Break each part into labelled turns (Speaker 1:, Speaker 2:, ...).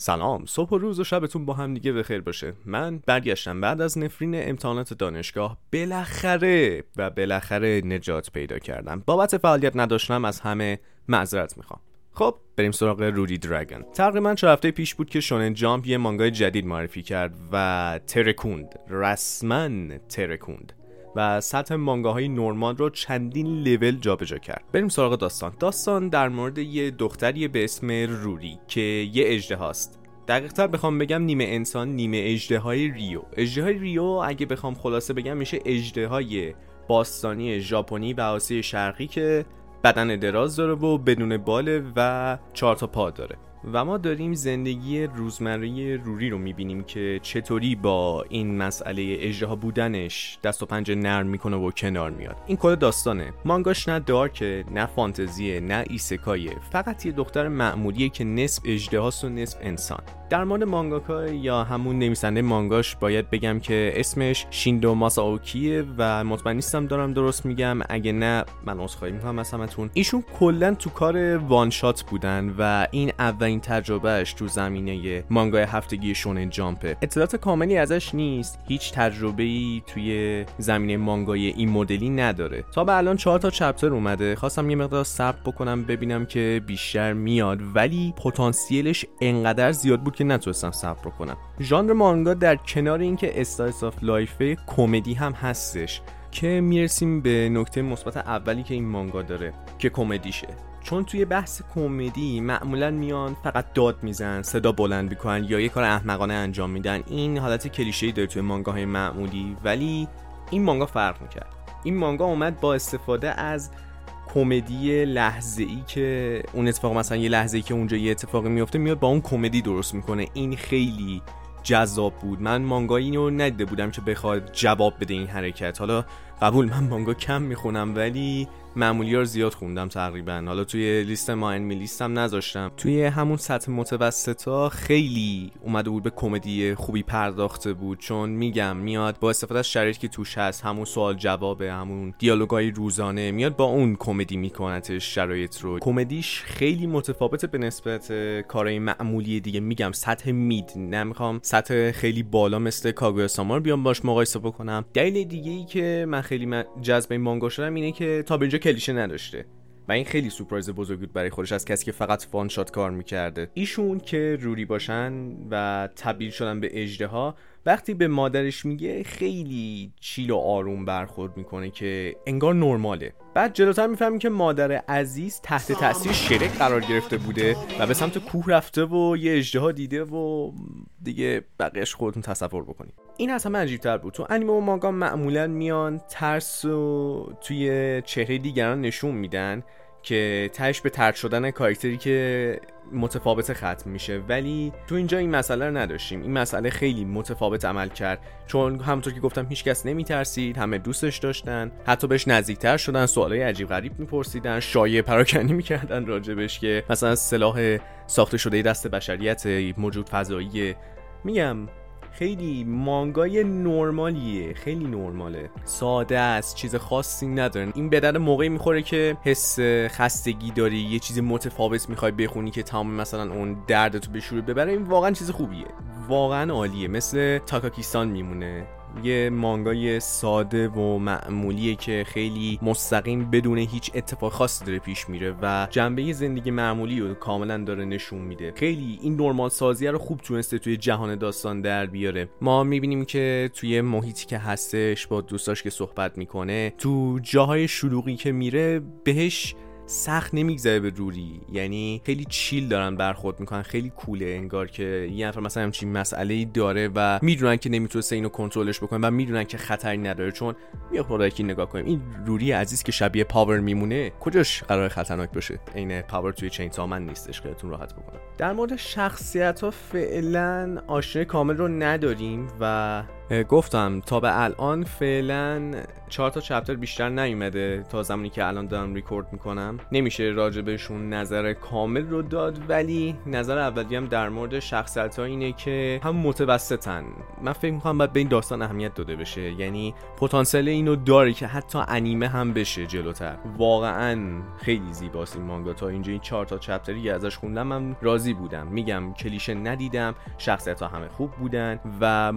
Speaker 1: سلام صبح و روز و شبتون با هم دیگه بخیر باشه. من برگشتم بعد از نفرین امتحانات دانشگاه. بالاخره و بالاخره نجات پیدا کردم. بابت فعالیت نداشتم از همه معذرت می‌خوام. خب بریم سراغ رودی درگن تقریبا چه هفته پیش بود که شونن جامپ یه مانگای جدید معرفی کرد و ترکوند رسما ترکوند. و سطح مانگاهای نورمال رو چندین لول جابجا کرد. بریم سراغ داستان. داستان در مورد یه دختری به اسم روری که یه اجده هاست. دقیق تر بخوام بگم نیمه انسان نیمه اجده های ریو. اجده های ریو اگه بخوام خلاصه بگم میشه اجده های باستانی ژاپنی و آسیای شرقی که بدن دراز داره و بدون باله و چهار تا پا داره. و ما داریم زندگی روزمره روری رو می‌بینیم که چطوری با این مسئله اجراها بودنش دست و پنجه نرم می‌کنه و کنار میاد. این کل داستانه. مانگاش نه دارکه نه فانتزیه نه ایسکایه فقط یه دختر معمولیه که نصف اجدهاست و نصف انسان. در مورد مانگاکا یا همون نویسنده مانگاش باید بگم که اسمش شیندو ماساوکیه و مطمئن نیستم دارم درست میگم. اگه نه من عذرخواهی می‌کنم از همتون. ایشون کلا تو کار one shot بودن و این اولین تجربهش تو زمینه مانگای هفتگی Shonen Jump ه. اطلاعات کاملی ازش نیست. هیچ تجربه ای توی زمینه مانگای این مدلی نداره. تا به الان چهار تا chapter اومده. خواستم یه مقدار صبر بکنم ببینم که بیشتر میاد. ولی پتانسیلش انقدر زیاد بود که نتونستم صبر کنم. ژانر مانگا در کنار اینکه slice of life کمدی هم هستش که می‌رسیم به نکته مثبت اولی که این مانگا داره که کمدیشه. چون توی بحث کمدی معمولا میان فقط داد میزن صدا بلند می‌کنن یا یه کار احمقانه انجام میدن. این حالت کلیشه داره توی مانگاهای معمولی ولی این مانگا فرق می‌کرد. این مانگا اومد با استفاده از کمدی لحظه ای که اون اتفاق مثلا یه لحظه ای که اونجا یه اتفاقی میفته میاد با اون کمدی درست می‌کنه. این خیلی جذاب بود. من مانگا اینو ندیده بودم که بخواد جواب بده این حرکت. حالا قبول من مانگا کم می‌خونم ولی معمولی ها رو زیاد خوندم تقریبا. حالا توی لیست ما انمی لیستم نذاشتم. توی همون سطح متوسطا خیلی اومده بود به کمدی خوبی پرداخته بود. چون میگم میاد با استفاده از شرایطی که توش هست همون سوال جوابه همون دیالوگای روزانه میاد با اون کمدی میکنتش شرایط رو. کمدیش خیلی متفاوته به نسبت کارهای معمولی دیگه. میگم سطح مید نمی‌خوام سطح خیلی بالا مثل کاگویا سامار بیام باش مقایسه بکنم. دلیل دیگه ای که من خیلی جذب این مانگا شدم اینه که تا به کلیشه نداشته. و این خیلی سورپرایز بزرگ بود برای خودش از کسی که فقط فان شات کار می‌کرده. ایشون که روری باشن و تبدیل شدن به اجده ها وقتی به مادرش میگه خیلی چیل و آروم برخورد می‌کنه که انگار نرماله. بعد جلوتر می‌فهمیم که مادر عزیز تحت تاثیر شرک قرار گرفته بوده و به سمت کوه رفته و یه اجده دیده و دیگه بقیهش خودتون تصور بکنید. این از همه عجیبتر بود. تو انیمه و مانگا معمولا میان ترس و توی چهره دیگران نشون میدن. که تش به ترد شدن کاراکتری که متفاوت ختم میشه. ولی تو اینجا این مسئله رو نداشتیم. این مسئله خیلی متفاوت عمل کرد. چون همونطور که گفتم هیچکس نمیترسید. همه دوستش داشتن. حتی بهش نزدیکتر شدن. سوالای عجیب غریب میپرسیدن. شایع پراکنی می‌کردن راجبش که مثلا سلاح ساخته شده دست بشریت موجود فضایی. میگم خیلی مانگای نرمالیه خیلی نرماله. ساده است چیز خاصی ندارن. این به در موقعی می‌خوره که حس خستگی داری یه چیز متفاوت می‌خوای بخونی که تمام مثلا اون دردتو به شروع ببره. این واقعا چیز خوبیه. واقعا عالیه. مثل تاکاکیستان میمونه. یه مانگای ساده و معمولیه که خیلی مستقیم بدون هیچ اتفاق خاصی داره پیش میره و جنبه زندگی معمولی رو کاملا داره نشون میده. خیلی این نرمال سازی رو خوب تونسته توی جهان داستان در بیاره. ما می‌بینیم که توی محیطی که هستش با دوستاش که صحبت می‌کنه تو جاهای شلوغی که میره بهش سخت نمیگذره به روری یعنی خیلی چیل دارن برخورد می‌کنن خیلی کوله انگار که یه نفر مثلا همچین مسئله ای داره و می‌دونن که نمی‌تونسته اینو کنترلش بکنن و می‌دونن که خطری نداره. چون بیا خدا که نگاه کنیم. این روری عزیز که شبیه پاور میمونه کجاش قرار خطرناک باشه؟ عین پاور توی چین من نیستش. خیلیتون راحت بکنم. در مورد شخصیت ها فعلا آشنای کامل رو نداریم و گفتم تا به الان فعلا چهار تا چپتر بیشتر نیومده تا زمانی که الان دارم ریکورد می‌کنم. نمیشه راجبشون نظر کامل رو داد ولی نظر اولی هم در مورد شخصیت ها اینه که هم متوسطن. من فکر می‌کنم باید به این داستان اهمیت داده بشه. یعنی پتانسیل اینو داره که حتی انیمه هم بشه جلوتر. واقعا خیلی زیباست این مانگا. تا اینجا این چهار تا چپتری ازش خوندم من راضی بودم. میگم کلیشه ندیدم شخصیت ها همه خوب بودن و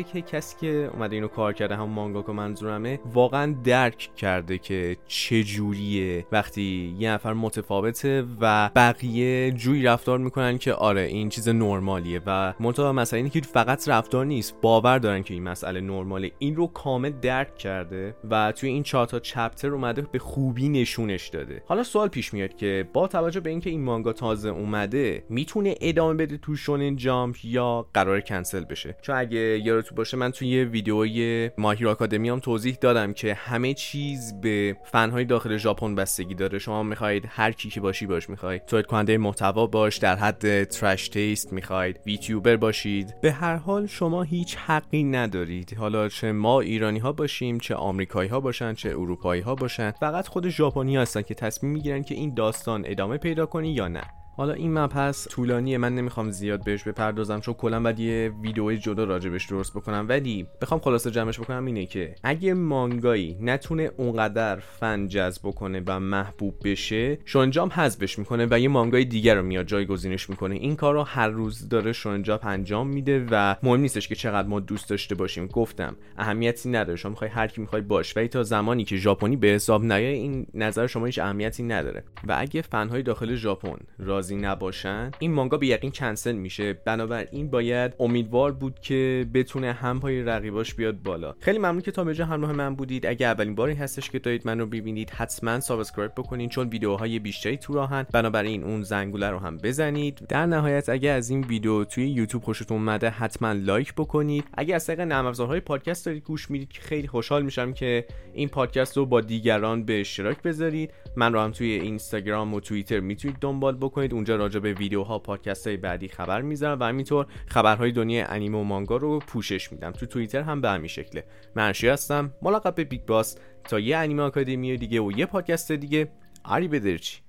Speaker 1: مشخصه که کسی که اومده اینو کار کرده هم مانگا که منظورمه واقعا درک کرده که چه جوریه وقتی یه نفر متفاوته و بقیه جوی رفتار می‌کنن که آره این چیز نرمالیه و منتها مسئله اینه که فقط رفتار نیست باور دارن که این مسئله نرماله. این رو کامل درک کرده و توی این چهار تا چپتر اومده به خوبی نشونش داده. حالا سوال پیش میاد که با توجه به اینکه این مانگا تازه اومده می‌تونه ادامه بده تو شونن جامپ یا قرار کنسل بشه؟ چون اگه یادتون باشه من توی یه ویدیوی ماهیر آکادمی هم توضیح دادم که همه چیز به فنهای داخل ژاپن بستگی داره. شما می‌خواید هر کی که باشی باش می‌خواید تولید کننده محتوا باش در حد ترش تیست می‌خواید ویتیوبر باشید. به هر حال شما هیچ حقی ندارید. حالا چه ما ایرانی ها باشیم چه آمریکایی ها باشن چه اروپایی ها باشن. فقط خود ژاپنی هستن که تصمیم می‌گیرن که این داستان ادامه پیدا کنی یا نه. حالا این مبحث طولانیه من نمی‌خوام زیاد بهش بپردازم چون کلا بعد یه ویدیوی جدا راجبش درست بکنم. ولی بخوام خلاصه جمعش بکنم اینه که اگه مانگایی نتونه اونقدر فن جذب بکنه و محبوب بشه شونجام حذفش می‌کنه و یه مانگای دیگر رو میاد جایگزینش می‌کنه. این کار رو هر روز داره شونن جامپ انجام میده و مهم نیستش که چقدر ما دوست داشته باشیم. گفتم اهمیتی نداره. شما می‌خوای هر کی می‌خوای باش. ولی تا زمانی که ژاپنی به حساب نیای این نظر شما هیچ اهمیتی نداره. و اگه فنهای داخل ژاپن راضی نباشن این مانگا به یقین کنسل میشه. بنابراین باید امیدوار بود که بتونه هم پای رقیباش بیاد بالا. خیلی ممنون که تا به همراه من بودید. اگه اولین باری هستش که دارید من رو ببینید حتما subscribe بکنین چون ویدیوهای بیشتری تو راهن بنابراین اون زنگوله رو هم بزنید. در نهایت اگه از این ویدیو توی یوتیوب خوشتون اومده حتما لایک بکنید. اگه از طریق نرم افزارهای پادکست دارید گوش می‌دید خیلی خوشحال میشم که این پادکست رو با دیگران به اشتراک بذارید. من رو هم توی اینستاگرام و توییتر می‌تونید دنبال بکنید. اونجا راجع به ویدیوها پادکست های بعدی خبر می‌ذارم و همینطور خبرهای دنیای انیمه و مانگا رو پوشش میدم. تو توییتر هم به همین شکله. من هستم. ملقب به Big Boss. تا یه انیمه آکادمی دیگه و یه پادکست دیگه. arrivederci